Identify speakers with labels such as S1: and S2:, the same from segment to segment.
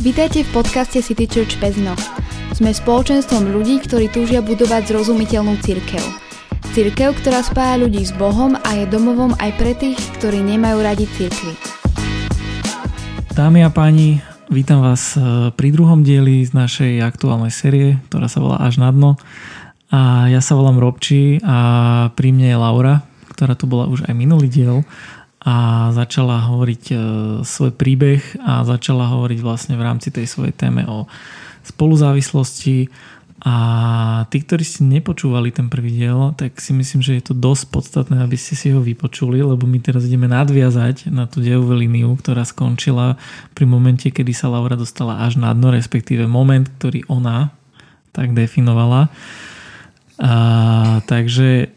S1: Vítajte v podcaste City Church Pezno. Sme spoločenstvom ľudí, ktorí túžia budovať zrozumiteľnú církev. Církev, ktorá spája ľudí s Bohom a je domovom aj pre tých, ktorí nemajú radi církvy.
S2: Dámy a páni, vítam vás e, pri druhom dieli z našej aktuálnej série, ktorá sa volá Až na dno. A ja sa volám Robči a pri mne je Laura, ktorá tu bola už aj minulý diel a začala hovoriť e, svoj príbeh a začala hovoriť vlastne v rámci tej svojej téme o spoluzávislosti a tí, ktorí ste nepočúvali ten prvý diel, tak si myslím, že je to dosť podstatné, aby ste si ho vypočuli, lebo my teraz ideme nadviazať na tú dejovú líniu, ktorá skončila pri momente, kedy sa Laura dostala až na dno, respektíve moment, ktorý ona tak definovala. A, takže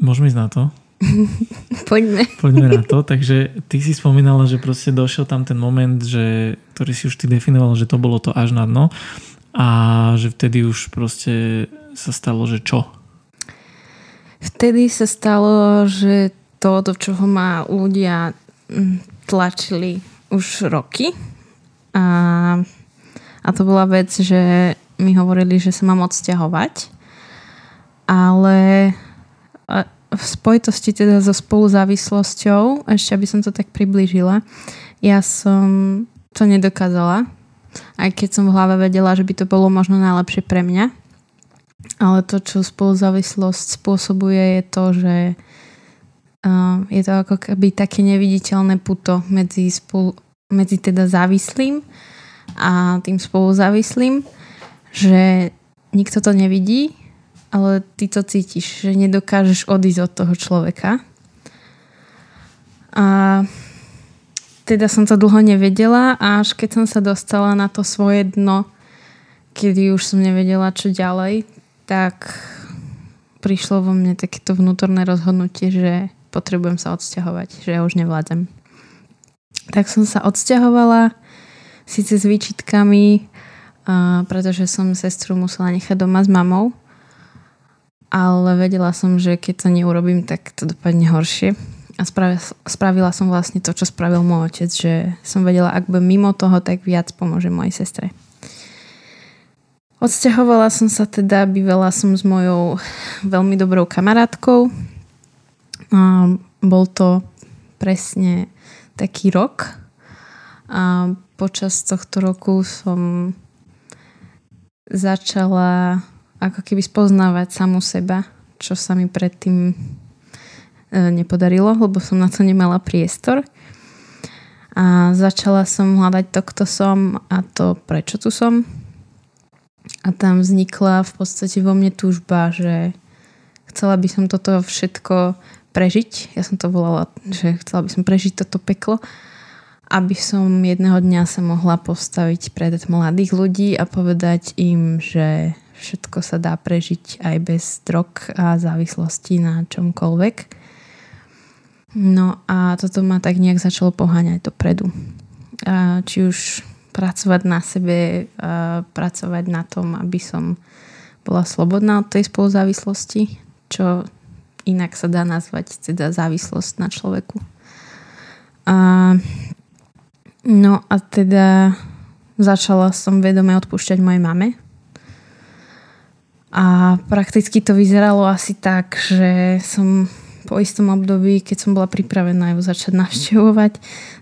S2: môžeme ísť na to?
S3: Poďme.
S2: Poďme na to. Takže ty si spomínala, že proste došiel tam ten moment, že, ktorý si už ty definoval, že to bolo to až na dno a že vtedy už proste sa stalo, že čo?
S3: Vtedy sa stalo, že to, do čoho ma ľudia mm, tlačili už roky a, a to bola vec, že mi hovorili, že sa mám odsťahovať ale v spojitosti teda so spoluzávislosťou, ešte aby som to tak priblížila, ja som to nedokázala, aj keď som v hlave vedela, že by to bolo možno najlepšie pre mňa. Ale to, čo spoluzávislosť spôsobuje, je to, že uh, je to ako keby také neviditeľné puto medzi, spolu, medzi teda závislým a tým spoluzávislým, že nikto to nevidí ale ty to cítiš, že nedokážeš odísť od toho človeka. A teda som to dlho nevedela a až keď som sa dostala na to svoje dno, kedy už som nevedela, čo ďalej, tak prišlo vo mne takéto vnútorné rozhodnutie, že potrebujem sa odsťahovať, že ja už nevládzem. Tak som sa odsťahovala, síce s výčitkami, pretože som sestru musela nechať doma s mamou, ale vedela som, že keď to neurobím, tak to dopadne horšie. A spravila, som vlastne to, čo spravil môj otec, že som vedela, ak by mimo toho, tak viac pomôže mojej sestre. Odsťahovala som sa teda, bývala som s mojou veľmi dobrou kamarátkou. A bol to presne taký rok. A počas tohto roku som začala ako keby spoznávať samú seba, čo sa mi predtým e, nepodarilo, lebo som na to nemala priestor. A začala som hľadať to, kto som a to, prečo tu som. A tam vznikla v podstate vo mne túžba, že chcela by som toto všetko prežiť. Ja som to volala, že chcela by som prežiť toto peklo, aby som jedného dňa sa mohla postaviť pred mladých ľudí a povedať im, že všetko sa dá prežiť aj bez drog a závislosti na čomkoľvek. No a toto ma tak nejak začalo poháňať dopredu. A či už pracovať na sebe, a pracovať na tom, aby som bola slobodná od tej spoluzávislosti, čo inak sa dá nazvať teda závislosť na človeku. A, no a teda začala som vedome odpúšťať mojej mame, a prakticky to vyzeralo asi tak, že som po istom období, keď som bola pripravená ju začať navštevovať,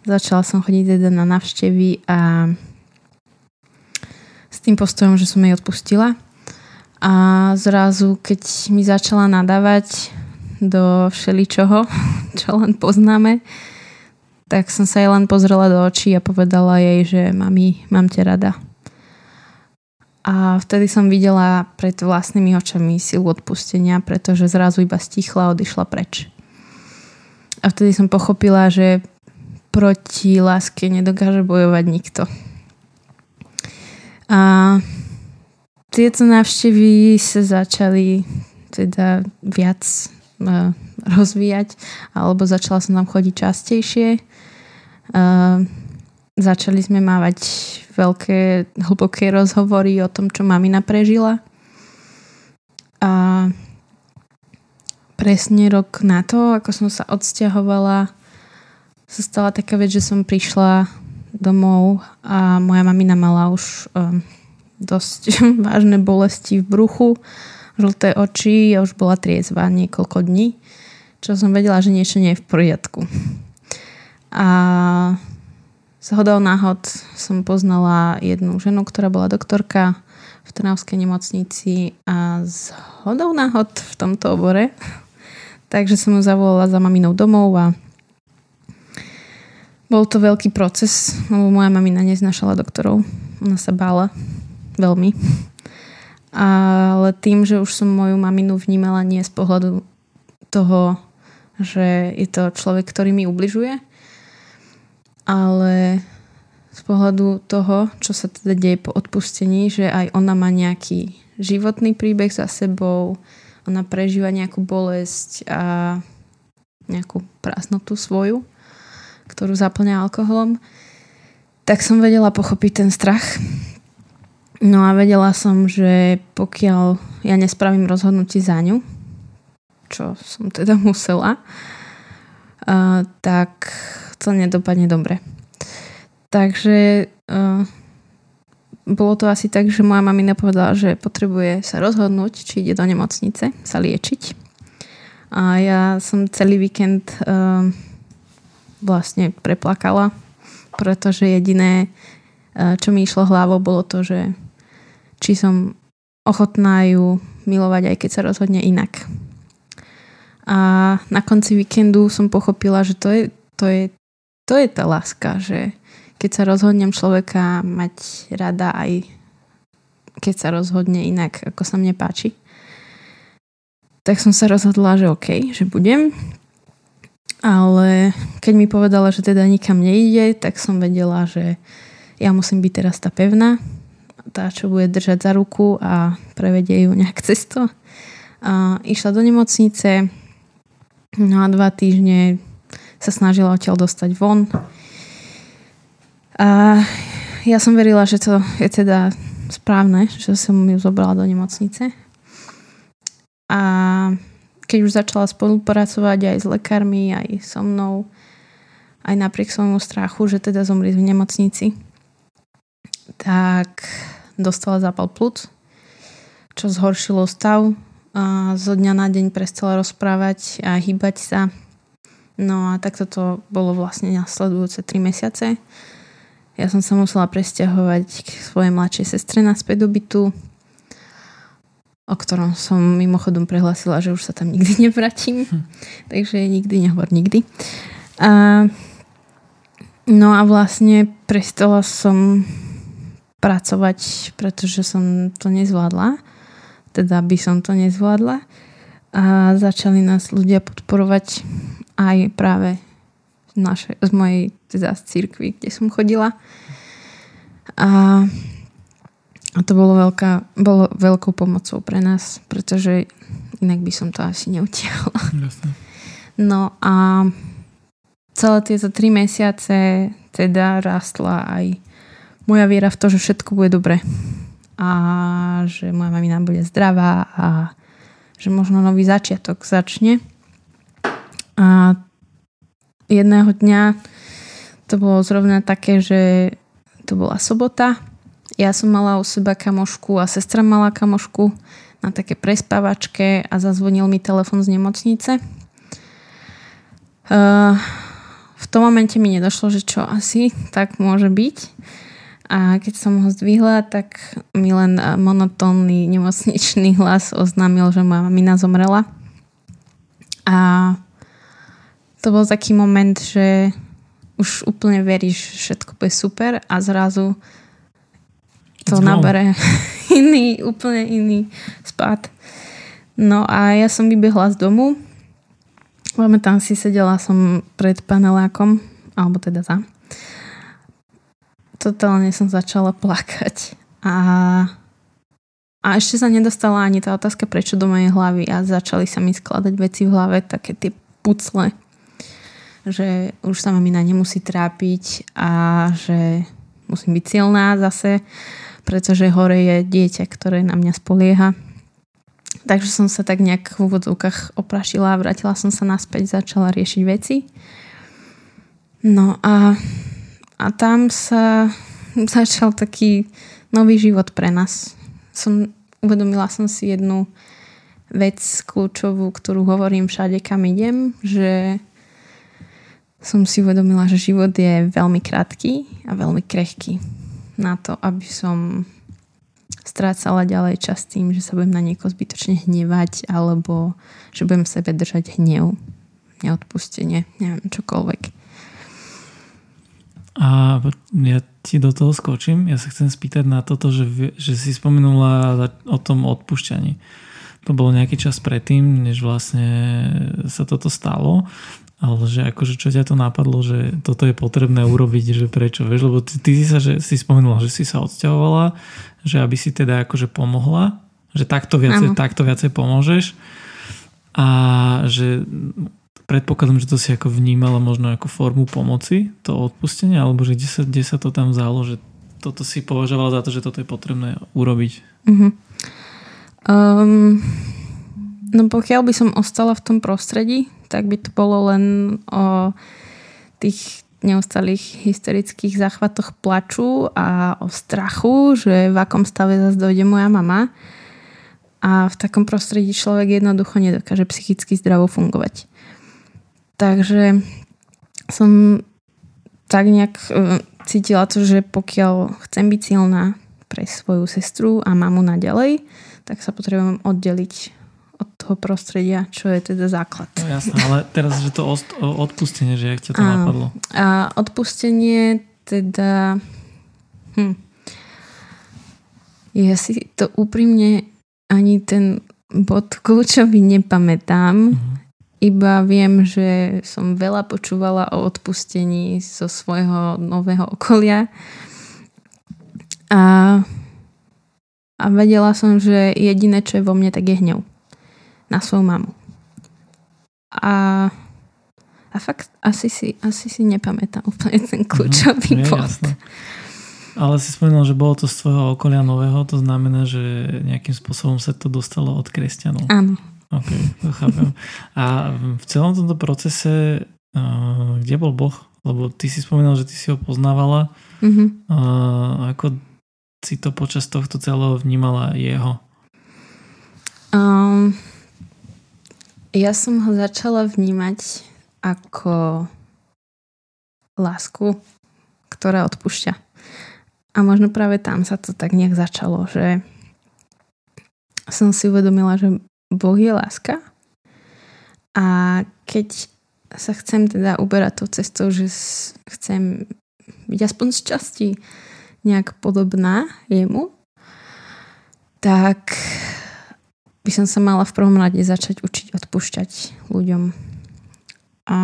S3: začala som chodiť teda na navštevy a s tým postojom, že som jej odpustila. A zrazu, keď mi začala nadávať do všeličoho, čo len poznáme, tak som sa jej len pozrela do očí a povedala jej, že mami, mám ťa rada. A vtedy som videla pred vlastnými očami silu odpustenia, pretože zrazu iba stichla a odišla preč. A vtedy som pochopila, že proti láske nedokáže bojovať nikto. A tieto návštevy sa začali teda viac uh, rozvíjať, alebo začala som tam chodiť častejšie. Uh, začali sme mávať veľké, hlboké rozhovory o tom, čo mamina prežila. A presne rok na to, ako som sa odsťahovala, sa stala taká vec, že som prišla domov a moja mamina mala už um, dosť vážne bolesti v bruchu, žlté oči a už bola triezva niekoľko dní, čo som vedela, že niečo nie je v poriadku. A z hodou náhod som poznala jednu ženu, ktorá bola doktorka v Trnavskej nemocnici a z hodou náhod v tomto obore. Takže som ju zavolala za maminou domov a bol to veľký proces, lebo moja mamina neznašala doktorov. Ona sa bála veľmi. Ale tým, že už som moju maminu vnímala nie z pohľadu toho, že je to človek, ktorý mi ubližuje, ale z pohľadu toho, čo sa teda deje po odpustení, že aj ona má nejaký životný príbeh za sebou, ona prežíva nejakú bolesť a nejakú prázdnotu svoju ktorú zaplňa alkoholom, tak som vedela pochopiť ten strach. No a vedela som, že pokiaľ ja nespravím rozhodnutie za ňu, čo som teda musela, uh, tak to nedopadne dobre. Takže uh, bolo to asi tak, že moja mamina povedala, že potrebuje sa rozhodnúť, či ide do nemocnice sa liečiť. A ja som celý víkend uh, vlastne preplakala, pretože jediné, e, čo mi išlo hlavou, bolo to, že či som ochotná ju milovať, aj keď sa rozhodne inak. A na konci víkendu som pochopila, že to je, to je, to je tá láska, že keď sa rozhodnem človeka mať rada aj keď sa rozhodne inak, ako sa mne páči. Tak som sa rozhodla, že OK, že budem ale keď mi povedala, že teda nikam nejde, tak som vedela, že ja musím byť teraz tá pevná, tá, čo bude držať za ruku a prevedie ju nejak cesto. A išla do nemocnice, no a dva týždne sa snažila odtiaľ dostať von. A ja som verila, že to je teda správne, že som ju zobrala do nemocnice. A keď už začala spolupracovať aj s lekármi, aj so mnou, aj napriek svojmu strachu, že teda zomrie v nemocnici, tak dostala zápal plúc, čo zhoršilo stav. A zo dňa na deň prestala rozprávať a hýbať sa. No a takto to bolo vlastne nasledujúce 3 mesiace. Ja som sa musela presťahovať k svojej mladšej sestre naspäť do bytu o ktorom som mimochodom prehlasila, že už sa tam nikdy nevratím. Hm. Takže nikdy nehovor nikdy. A, no a vlastne prestala som pracovať, pretože som to nezvládla. Teda by som to nezvládla. A začali nás ľudia podporovať aj práve z, naše, z mojej teda z církvy, kde som chodila. A a to bolo, veľká, bolo veľkou pomocou pre nás, pretože inak by som to asi neutiahla. No a celé tieto tri mesiace teda rastla aj moja viera v to, že všetko bude dobre. A že moja mamina bude zdravá a že možno nový začiatok začne. A jedného dňa to bolo zrovna také, že to bola sobota ja som mala u seba kamošku a sestra mala kamošku na také prespávačke a zazvonil mi telefon z nemocnice. Uh, v tom momente mi nedošlo, že čo asi tak môže byť. A keď som ho zdvihla, tak mi len monotónny nemocničný hlas oznámil, že moja mamina zomrela. A to bol taký moment, že už úplne veríš, že všetko bude super a zrazu to nabere iný, úplne iný spát. No a ja som vybehla z domu. tam si sedela som pred panelákom, alebo teda za. Totálne som začala plakať. A, a ešte sa nedostala ani tá otázka, prečo do mojej hlavy a začali sa mi skladať veci v hlave, také tie pucle, že už sa mamina nemusí trápiť a že musím byť silná zase pretože hore je dieťa, ktoré na mňa spolieha. Takže som sa tak nejak v úvodzovkách oprašila, vrátila som sa naspäť, začala riešiť veci. No a, a tam sa začal taký nový život pre nás. Som, uvedomila som si jednu vec kľúčovú, ktorú hovorím všade, kam idem, že som si uvedomila, že život je veľmi krátky a veľmi krehký na to, aby som strácala ďalej čas tým, že sa budem na niekoho zbytočne hnevať alebo že budem v sebe držať hnev, neodpustenie, neviem, čokoľvek.
S2: A ja ti do toho skočím. Ja sa chcem spýtať na toto, že, že si spomenula o tom odpúšťaní. To bolo nejaký čas predtým, než vlastne sa toto stalo. Ale že akože čo ťa to napadlo, že toto je potrebné urobiť, že prečo, vieš, lebo ty, ty si sa, že si spomenula, že si sa odsťahovala, že aby si teda akože pomohla, že takto viacej, takto viacej pomôžeš a že predpokladám, že to si ako vnímala možno ako formu pomoci, to odpustenie, alebo že kde sa, kde sa to tam vzalo, že toto si považovala za to, že toto je potrebné urobiť.
S3: Uh-huh. Um, no pokiaľ by som ostala v tom prostredí, tak by to bolo len o tých neustalých hysterických záchvatoch plaču a o strachu, že v akom stave zase dojde moja mama. A v takom prostredí človek jednoducho nedokáže psychicky zdravo fungovať. Takže som tak nejak e, cítila to, že pokiaľ chcem byť silná pre svoju sestru a mamu naďalej, tak sa potrebujem oddeliť toho prostredia, čo je teda základ.
S2: No jasné, ale teraz, že to odpustenie, že jak ťa to a, napadlo?
S3: A odpustenie teda... Hm. Ja si to úprimne ani ten bod kľúčový nepamätám. Uh-huh. Iba viem, že som veľa počúvala o odpustení zo svojho nového okolia. A, a vedela som, že jediné, čo je vo mne, tak je hnev na svoju mamu. A, a fakt asi si, asi si nepamätám úplne ten kľúčový mm, bod. Jasné.
S2: Ale si spomínal, že bolo to z tvojho okolia nového, to znamená, že nejakým spôsobom sa to dostalo od kresťanov.
S3: Áno.
S2: OK, to chápem. A v celom tomto procese, uh, kde bol Boh? Lebo ty si spomínal, že ty si ho poznávala. Mm-hmm. Uh, ako si to počas tohto celého vnímala jeho?
S3: Um, ja som ho začala vnímať ako lásku, ktorá odpúšťa. A možno práve tam sa to tak nejak začalo, že som si uvedomila, že Boh je láska a keď sa chcem teda uberať tou cestou, že chcem byť aspoň z časti nejak podobná jemu, tak by som sa mala v prvom rade začať učiť odpúšťať ľuďom. A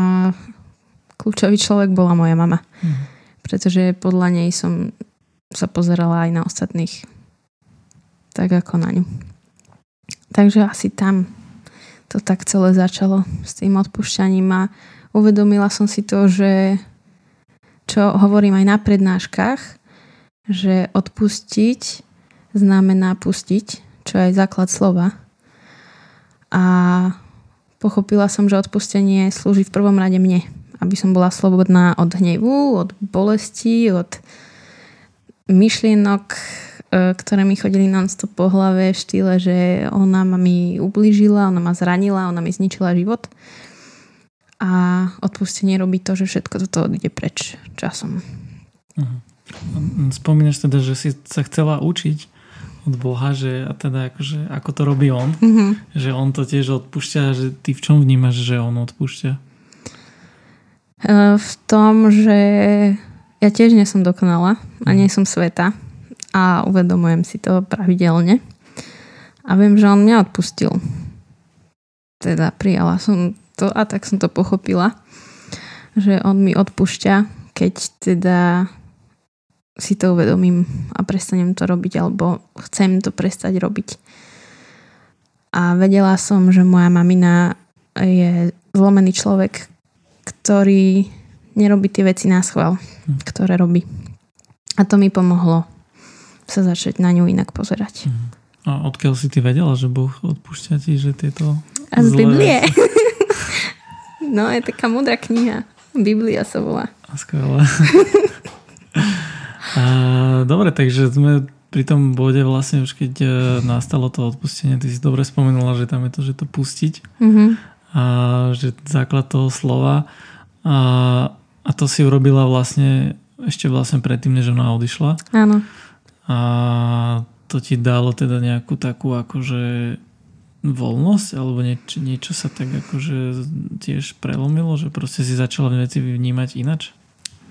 S3: kľúčový človek bola moja mama. Mm. Pretože podľa nej som sa pozerala aj na ostatných. Tak ako na ňu. Takže asi tam to tak celé začalo s tým odpúšťaním a uvedomila som si to, že čo hovorím aj na prednáškach, že odpustiť znamená pustiť, čo je aj základ slova a pochopila som, že odpustenie slúži v prvom rade mne, aby som bola slobodná od hnevu, od bolesti, od myšlienok, e, ktoré mi chodili non-stop po hlave v štýle, že ona ma mi ublížila, ona ma zranila, ona mi zničila život. A odpustenie robí to, že všetko toto odíde preč časom.
S2: Uh-huh. Spomínaš teda, že si sa chcela učiť od Boha, že a teda akože, ako to robí on, mm-hmm. že on to tiež odpúšťa, že ty v čom vnímaš, že on odpúšťa?
S3: Uh, v tom, že ja tiež nie som dokonala a nie som sveta a uvedomujem si to pravidelne a viem, že on mňa odpustil. Teda prijala som to a tak som to pochopila, že on mi odpúšťa, keď teda si to uvedomím a prestanem to robiť alebo chcem to prestať robiť. A vedela som, že moja mamina je zlomený človek, ktorý nerobí tie veci na schvál, hm. ktoré robí. A to mi pomohlo sa začať na ňu inak pozerať. Hm.
S2: A odkiaľ si ty vedela, že Boh odpúšťa ti, že tieto
S3: A z Biblie. no, je taká múdra kniha. Biblia sa volá.
S2: Skvelé. Dobre, takže sme pri tom bode vlastne už keď e, nastalo to odpustenie, ty si dobre spomenula, že tam je to, že to pustiť
S3: Mm-hmm.
S2: a že základ toho slova a, a to si urobila vlastne ešte vlastne predtým, než ona odišla
S3: Áno.
S2: a to ti dalo teda nejakú takú akože voľnosť alebo niečo, niečo sa tak akože tiež prelomilo, že proste si začala veci vnímať inač?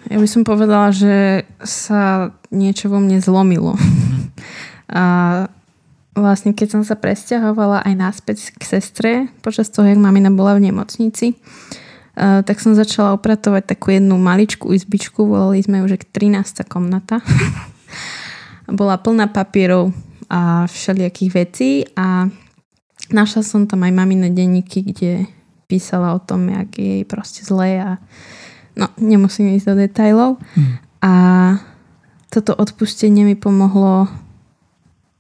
S3: Ja by som povedala, že sa niečo vo mne zlomilo. A vlastne keď som sa presťahovala aj naspäť k sestre, počas toho, jak mamina bola v nemocnici, uh, tak som začala opratovať takú jednu maličkú izbičku, volali sme ju, že 13. komnata. bola plná papierov a všelijakých vecí a našla som tam aj mamine denníky, kde písala o tom, jak je jej proste zlé a no, nemusím ísť do detajlov.
S2: Mm.
S3: A toto odpustenie mi pomohlo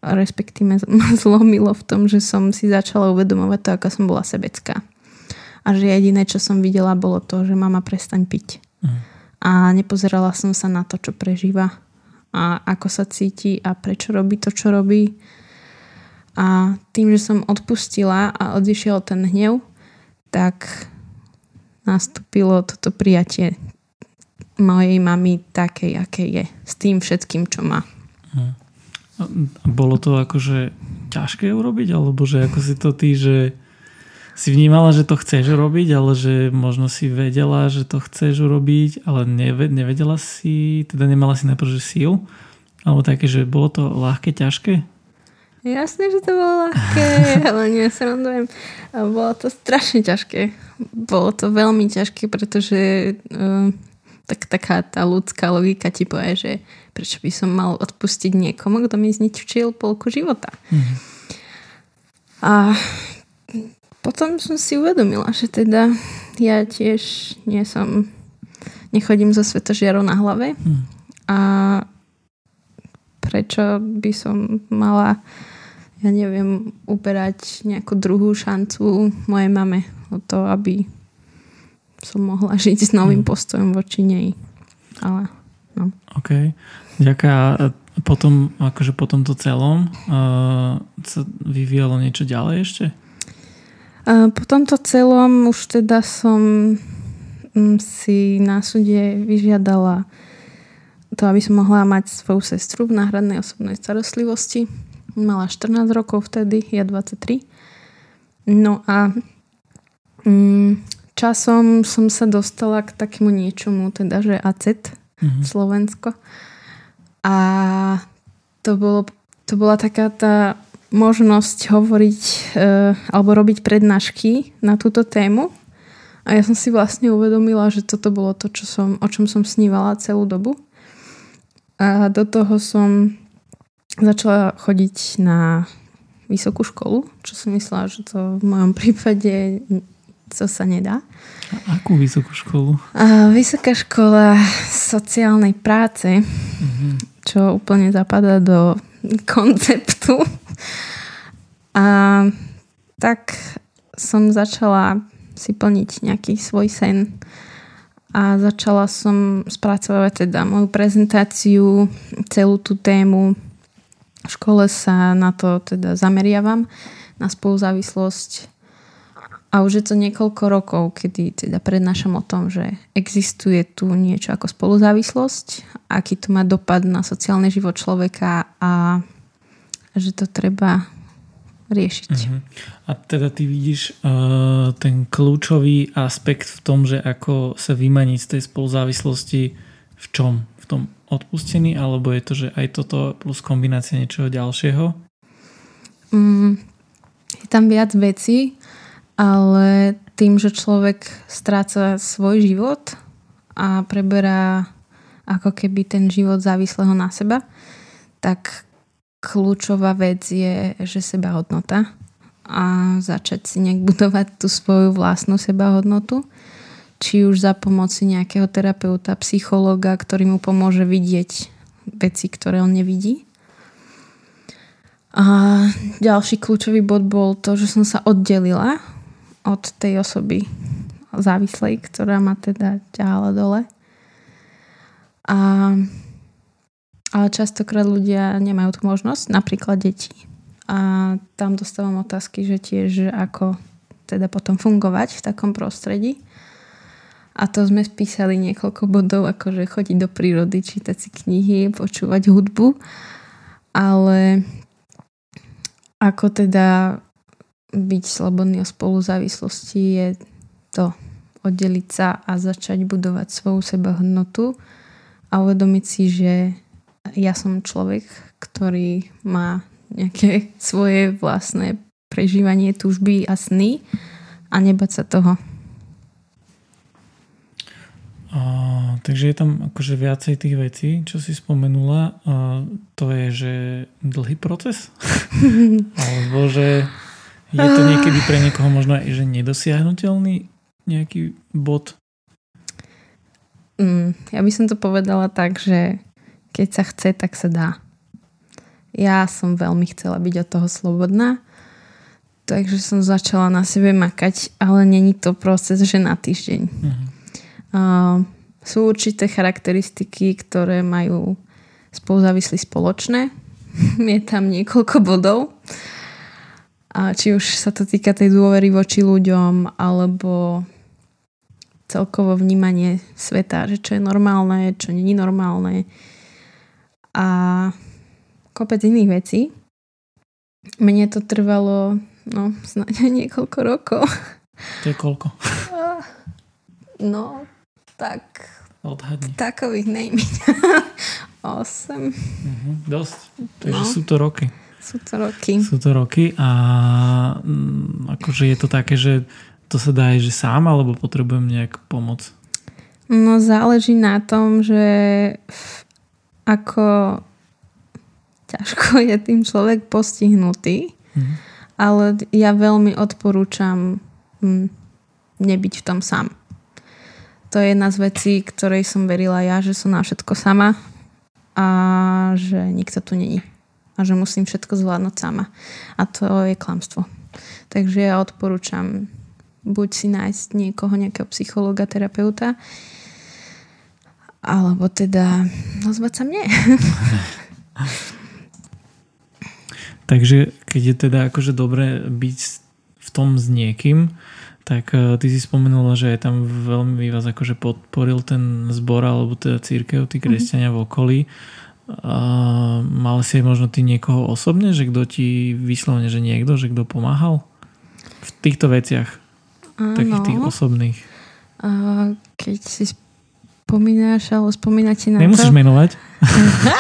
S3: respektíve zlomilo v tom, že som si začala uvedomovať to, ako som bola sebecká. A že jediné, čo som videla, bolo to, že mama prestaň piť.
S2: Mm.
S3: A nepozerala som sa na to, čo prežíva a ako sa cíti a prečo robí to, čo robí. A tým, že som odpustila a odišiel ten hnev, tak nastúpilo toto prijatie mojej mamy takej, aké je. S tým všetkým, čo má.
S2: Bolo to akože ťažké urobiť, alebo že ako si to ty, že si vnímala, že to chceš robiť, ale že možno si vedela, že to chceš urobiť, ale nevedela si, teda nemala si najprv, že síl, alebo také, že bolo to ľahké, ťažké?
S3: Jasné, že to bolo ľahké, ale nie, srandujem. Bolo to strašne ťažké. Bolo to veľmi ťažké, pretože uh, tak, taká tá ľudská logika ti povie, že prečo by som mal odpustiť niekomu, kto mi zničil polku života.
S2: Mhm.
S3: A potom som si uvedomila, že teda ja tiež nie som, nechodím so svetožiarou na hlave
S2: Mhm.
S3: a prečo by som mala ja neviem, uberať nejakú druhú šancu mojej mame o to, aby som mohla žiť s novým
S2: Mm.
S3: postojom voči nej. Ale no.
S2: OK. Ďaká. Potom, akože po tomto celom uh, sa vyvíjalo niečo ďalej ešte?
S3: A po tomto celom už teda som mm, si na súde vyžiadala to, aby som mohla mať svoju sestru v náhradnej osobnej starostlivosti. Mala 14 rokov vtedy, ja 23. No a mm, časom som sa dostala k takému niečomu, teda že ACET,
S2: Mhm.
S3: Slovensko. A to, bolo, to bola taká tá možnosť hovoriť e, alebo robiť prednášky na túto tému. A ja som si vlastne uvedomila, že toto bolo to, čo som, o čom som snívala celú dobu. A do toho som začala chodiť na vysokú školu, čo som myslela, že to v mojom prípade to sa nedá.
S2: A akú vysokú školu?
S3: A vysoká škola sociálnej práce,
S2: Mhm.
S3: čo úplne zapadá do konceptu. A tak som začala si plniť nejaký svoj sen a začala som spracovať teda moju prezentáciu, celú tú tému. V škole sa na to teda zameriavam, na spoluzávislosť a už je to niekoľko rokov, kedy teda prednášam o tom, že existuje tu niečo ako spoluzávislosť, aký to má dopad na sociálny život človeka a že to treba riešiť.
S2: Mhm. A teda ty vidíš uh, ten kľúčový aspekt v tom, že ako sa vymaniť z tej spoluzávislosti v čom? V tom odpustení, alebo je to, že aj toto plus kombinácia niečoho ďalšieho?
S3: Mm, je tam viac vecí, ale tým, že človek stráca svoj život a preberá ako keby ten život závislého na seba, tak kľúčová vec je, že sebahodnota a začať si nejak budovať tú svoju vlastnú sebahodnotu či už za pomoci nejakého terapeuta, psychologa, ktorý mu pomôže vidieť veci, ktoré on nevidí. A ďalší kľúčový bod bol to, že som sa oddelila od tej osoby závislej, ktorá ma teda ťahala dole. A ale častokrát ľudia nemajú tú možnosť, napríklad deti. A tam dostávam otázky, že tiež ako teda potom fungovať v takom prostredí. A to sme spísali niekoľko bodov, akože chodiť do prírody, čítať si knihy, počúvať hudbu. Ale ako teda byť slobodný o spoluzávislosti je to oddeliť sa a začať budovať svoju sebahodnotu a uvedomiť si, že ja som človek, ktorý má nejaké svoje vlastné prežívanie túžby a sny a nebať sa toho.
S2: A, takže je tam akože viacej tých vecí, čo si spomenula. A to je, že dlhý proces? Alebo že je to niekedy pre niekoho možno aj že nedosiahnutelný nejaký bod?
S3: Mm, ja by som to povedala tak, že keď sa chce, tak sa dá. Ja som veľmi chcela byť od toho slobodná, takže som začala na sebe makať, ale není to proces, že na týždeň. Uh-huh. Uh, sú určité charakteristiky, ktoré majú spoluzávislí spoločné. Je tam niekoľko bodov. A či už sa to týka tej dôvery voči ľuďom, alebo celkovo vnímanie sveta, že čo je normálne, čo není normálne a kopec iných vecí. Mne to trvalo no, snáď niekoľko rokov.
S2: To je koľko?
S3: No, tak...
S2: Odhadni.
S3: Takových nejmiť. 8.
S2: Uh-huh, dosť. Takže no, sú to roky.
S3: Sú to roky.
S2: Sú to roky a mm, akože je to také, že to sa dá aj že sám, alebo potrebujem nejak pomoc?
S3: No záleží na tom, že ako ťažko je tým človek postihnutý, mm. ale ja veľmi odporúčam hm, nebyť v tom sám. To je jedna z vecí, ktorej som verila ja, že som na všetko sama a že nikto tu není. A že musím všetko zvládnuť sama. A to je klamstvo. Takže ja odporúčam buď si nájsť niekoho, nejakého psychologa, terapeuta, alebo teda ozvať sa mne.
S2: Takže keď je teda akože dobre byť v tom s niekým, tak uh, ty si spomenula, že je tam veľmi vás akože podporil ten zbor alebo teda církev, tí mhm. kresťania mm-hmm. v okolí. Uh, mal si možno ty niekoho osobne, že kto ti vyslovene, že niekto, že kto pomáhal v týchto veciach, Áno. takých tých osobných?
S3: Uh, keď si spomínaš, alebo spomínate na
S2: Nemusíš
S3: to...
S2: menovať.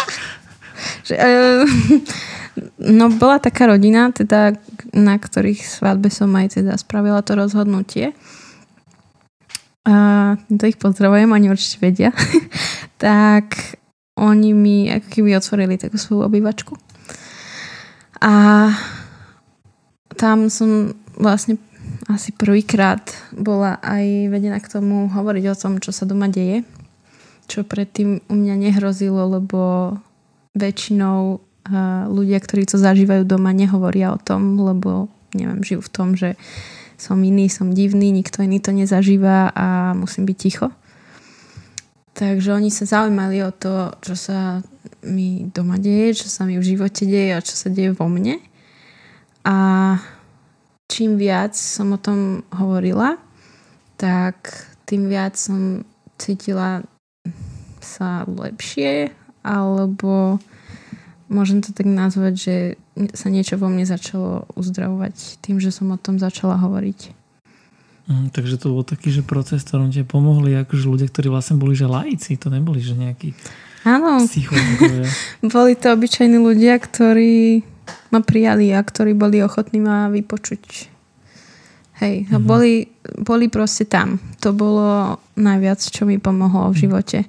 S3: že, uh, no bola taká rodina, teda, na ktorých svadbe som aj teda spravila to rozhodnutie. A to ich pozdravujem, oni určite vedia. tak oni mi ako keby otvorili takú svoju obývačku. A tam som vlastne asi prvýkrát bola aj vedená k tomu hovoriť o tom, čo sa doma deje. Čo predtým u mňa nehrozilo, lebo väčšinou ľudia, ktorí to zažívajú doma, nehovoria o tom, lebo neviem, žijú v tom, že som iný, som divný, nikto iný to nezažíva a musím byť ticho. Takže oni sa zaujímali o to, čo sa mi doma deje, čo sa mi v živote deje a čo sa deje vo mne. A čím viac som o tom hovorila, tak tým viac som cítila sa lepšie, alebo môžem to tak nazvať, že sa niečo vo mne začalo uzdravovať tým, že som o tom začala hovoriť.
S2: Mm, takže to bol taký, že proces, ktorom ti pomohli akože ľudia, ktorí vlastne boli, že laici, to neboli, že nejakí
S3: Áno. boli to obyčajní ľudia, ktorí ma prijali a ktorí boli ochotní ma vypočuť. Hej, mm-hmm. boli, boli proste tam. To bolo najviac, čo mi pomohlo v mhm. živote.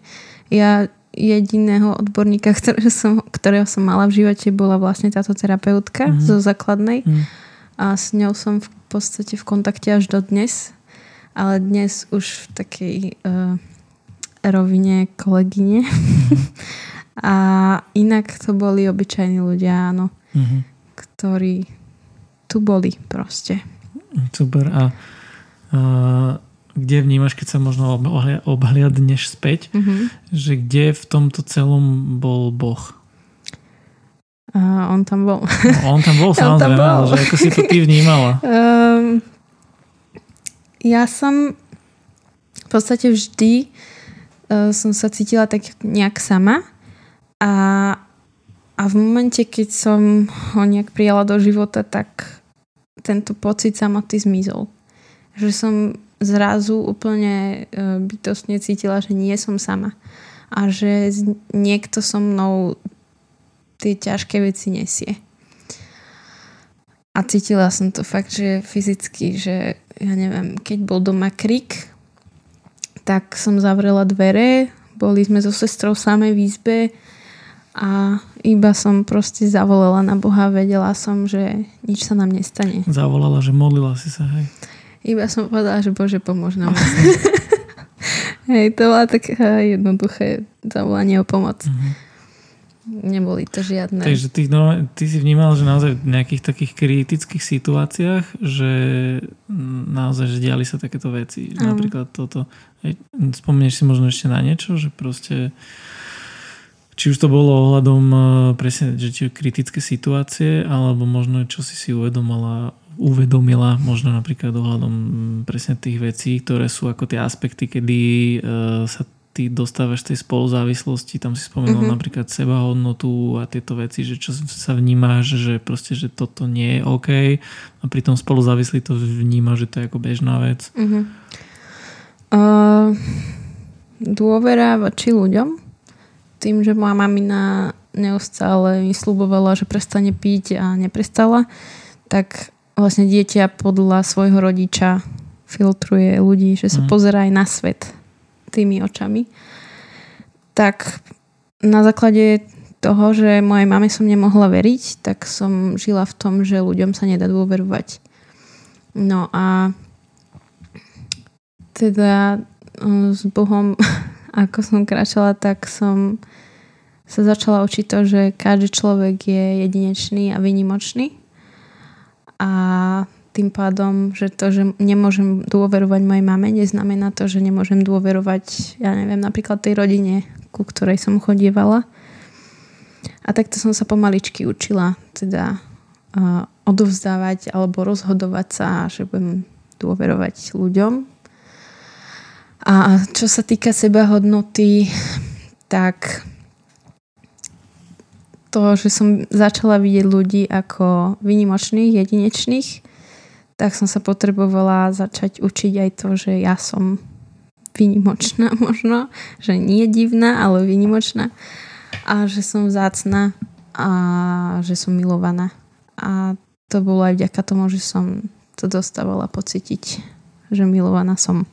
S3: Ja jediného odborníka, ktorého som, ktorého som mala v živote, bola vlastne táto terapeutka mm-hmm. zo základnej. Mm. A s ňou som v podstate v kontakte až do dnes. Ale dnes už v takej uh, rovine kolegyne. Mm-hmm. a inak to boli obyčajní ľudia, áno mm-hmm. ktorí tu boli proste.
S2: Super. A, a kde vnímaš, keď sa možno obhliadneš späť, mm-hmm. že kde v tomto celom bol Boh?
S3: A on tam bol.
S2: No, on tam bol, samozrejme, ale že ako si to ty vnímala? Um,
S3: ja som v podstate vždy uh, som sa cítila tak nejak sama a, a v momente, keď som ho nejak prijala do života, tak tento pocit samoty zmizol. Že som zrazu úplne uh, bytostne cítila, že nie som sama a že niekto so mnou tie ťažké veci nesie. A cítila som to fakt, že fyzicky, že ja neviem, keď bol doma krik, tak som zavrela dvere, boli sme so sestrou samej v izbe a iba som proste zavolala na Boha, vedela som, že nič sa nám nestane.
S2: Zavolala, že modlila si sa, hej?
S3: Iba som povedala, že Bože, pomôž nám. hej, to bola také jednoduché zavolanie o pomoc. Mm-hmm. Neboli to žiadne.
S2: Takže ty, no, ty si vnímal, že naozaj v nejakých takých kritických situáciách, že naozaj, že diali sa takéto veci. Um. Napríklad toto. Spomenieš si možno ešte na niečo, že proste či už to bolo ohľadom e, presne, že či kritické situácie, alebo možno čo si si uvedomila, uvedomila možno napríklad ohľadom presne tých vecí, ktoré sú ako tie aspekty, kedy uh, sa ty dostávaš tej spoluzávislosti, tam si spomenul mm-hmm. napríklad sebahodnotu a tieto veci, že čo sa vnímaš, že proste, že toto nie je OK a pri tom spoluzávislí to vníma, že to je ako bežná vec. Mm-hmm.
S3: Uh, dôvera voči ľuďom tým, že moja mamina neustále mi slubovala, že prestane piť a neprestala, tak vlastne dieťa podľa svojho rodiča filtruje ľudí, že sa mm. pozerá aj na svet tými očami, tak na základe toho, že mojej mame som nemohla veriť, tak som žila v tom, že ľuďom sa nedá dôverovať. No a teda eh, s Bohom, ako som kráčala, tak som sa začala učiť to, že každý človek je jedinečný a vynimočný. A tým pádom, že to, že nemôžem dôverovať mojej mame, neznamená to, že nemôžem dôverovať, ja neviem, napríklad tej rodine, ku ktorej som chodievala. A takto som sa pomaličky učila teda uh, odovzdávať alebo rozhodovať sa, že budem dôverovať ľuďom. A čo sa týka seba hodnoty, tak to, že som začala vidieť ľudí ako vynimočných, jedinečných, tak som sa potrebovala začať učiť aj to, že ja som vynimočná možno, že nie divná, ale vynimočná a že som vzácna a že som milovaná. A to bolo aj vďaka tomu, že som to dostávala pocítiť, že milovaná som.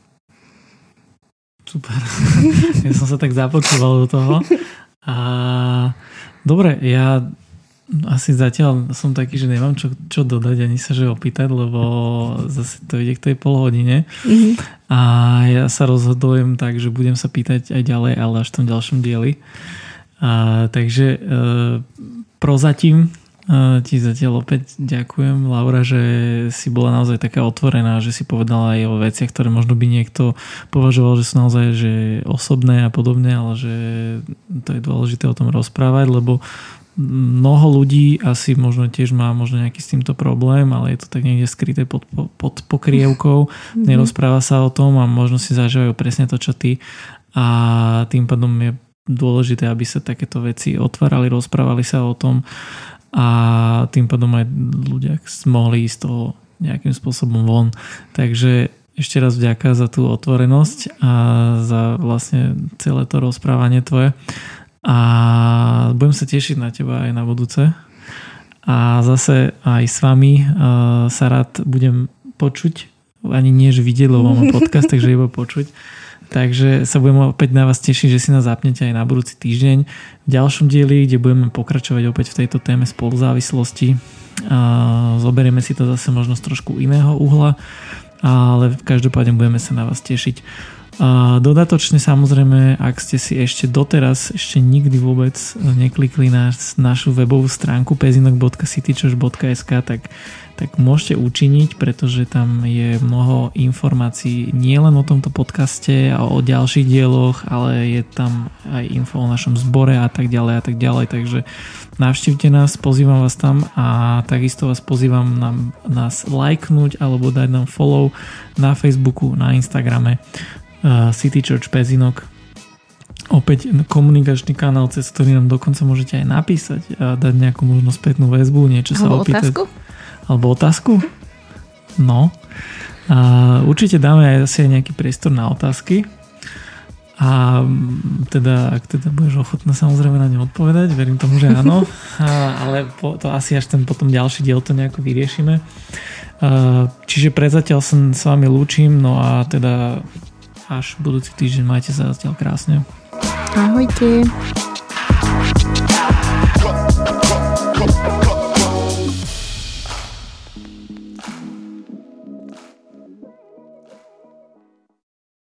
S2: Super. ja som sa tak započúval do toho. A dobre, ja asi zatiaľ som taký, že nemám čo, čo dodať ani sa že opýtať, lebo zase to ide k tej polhodine. Mm-hmm. A ja sa rozhodujem tak, že budem sa pýtať aj ďalej, ale až v tom ďalšom dieli. A, takže e, prozatím e, ti zatiaľ opäť ďakujem, Laura, že si bola naozaj taká otvorená, že si povedala aj o veciach, ktoré možno by niekto považoval, že sú naozaj že osobné a podobne, ale že to je dôležité o tom rozprávať, lebo mnoho ľudí asi možno tiež má možno nejaký s týmto problém, ale je to tak niekde skryté pod, pod pokrievkou, mm-hmm. nerozpráva sa o tom a možno si zažívajú presne to, čo ty a tým pádom je dôležité, aby sa takéto veci otvárali, rozprávali sa o tom a tým pádom aj ľudia mohli ísť toho nejakým spôsobom von. Takže ešte raz vďaka za tú otvorenosť a za vlastne celé to rozprávanie tvoje a budem sa tešiť na teba aj na budúce. A zase aj s vami uh, sa rád budem počuť, ani nie, že vidieť, lebo mám podcast, takže iba počuť. Takže sa budem opäť na vás tešiť, že si nás zapnete aj na budúci týždeň v ďalšom dieli, kde budeme pokračovať opäť v tejto téme spoluzávislosti. Uh, zoberieme si to zase možno z trošku iného uhla, ale každopádne budeme sa na vás tešiť. A dodatočne samozrejme, ak ste si ešte doteraz ešte nikdy vôbec neklikli na našu webovú stránku pezinok.citychurch.sk, tak tak môžete učiniť, pretože tam je mnoho informácií nielen o tomto podcaste a o ďalších dieloch, ale je tam aj info o našom zbore a tak ďalej a tak ďalej, takže navštívte nás, pozývam vás tam a takisto vás pozývam nám, nás lajknúť alebo dať nám follow na Facebooku, na Instagrame City Church Pezinok opäť komunikačný kanál, cez ktorý nám dokonca môžete aj napísať a dať nejakú možno spätnú väzbu, niečo sa
S3: Alebo
S2: opýtať.
S3: otázku?
S2: Alebo otázku? No. A určite dáme aj asi nejaký priestor na otázky. A mm, teda, ak teda budeš ochotná samozrejme na ne odpovedať, verím tomu, že áno, a, ale po, to asi až ten potom ďalší diel to nejako vyriešime. A, čiže predzatiaľ sa s vami lúčim, no a teda až budúci týždeň majte sa zatiaľ krásne.
S3: Ahojte.
S4: Go, go, go.